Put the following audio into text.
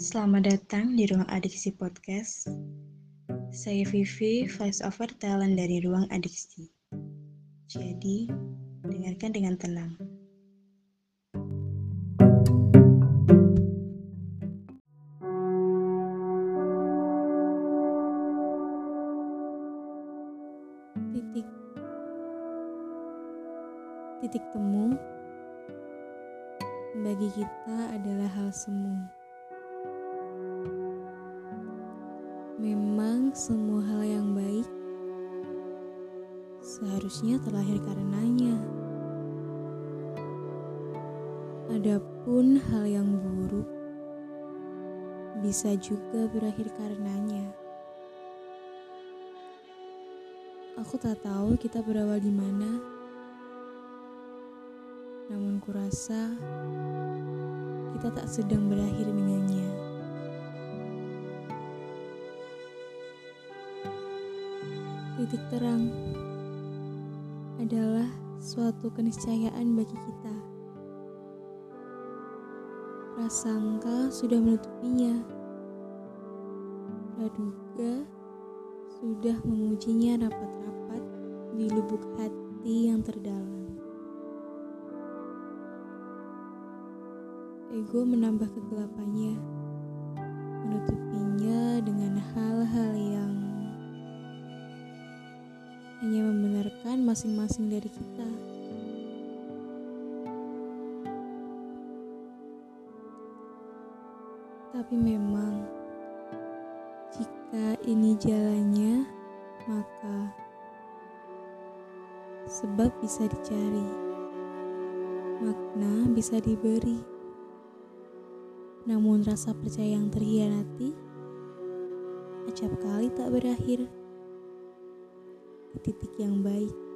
Selamat datang di Ruang Adiksi Podcast. Saya Vivi, voice over talent dari Ruang Adiksi. Jadi, dengarkan dengan tenang. Titik. Titik temu bagi kita adalah hal semu. Semua hal yang baik seharusnya terlahir karenanya. Adapun hal yang buruk bisa juga berakhir karenanya. Aku tak tahu kita berawal di mana. Namun kurasa kita tak sedang berakhir dengannya. Titik terang adalah suatu keniscayaan bagi kita. Prasangka sudah menutupinya. Praduga sudah mengujinya rapat-rapat di lubuk hati yang terdalam. Ego menambah kegelapannya, menutupinya dengan hal-hal yang masing-masing dari kita. Tapi memang, jika ini jalannya, maka sebab bisa dicari, makna bisa diberi. Namun rasa percaya yang terhianati acap kali tak berakhir di titik yang baik.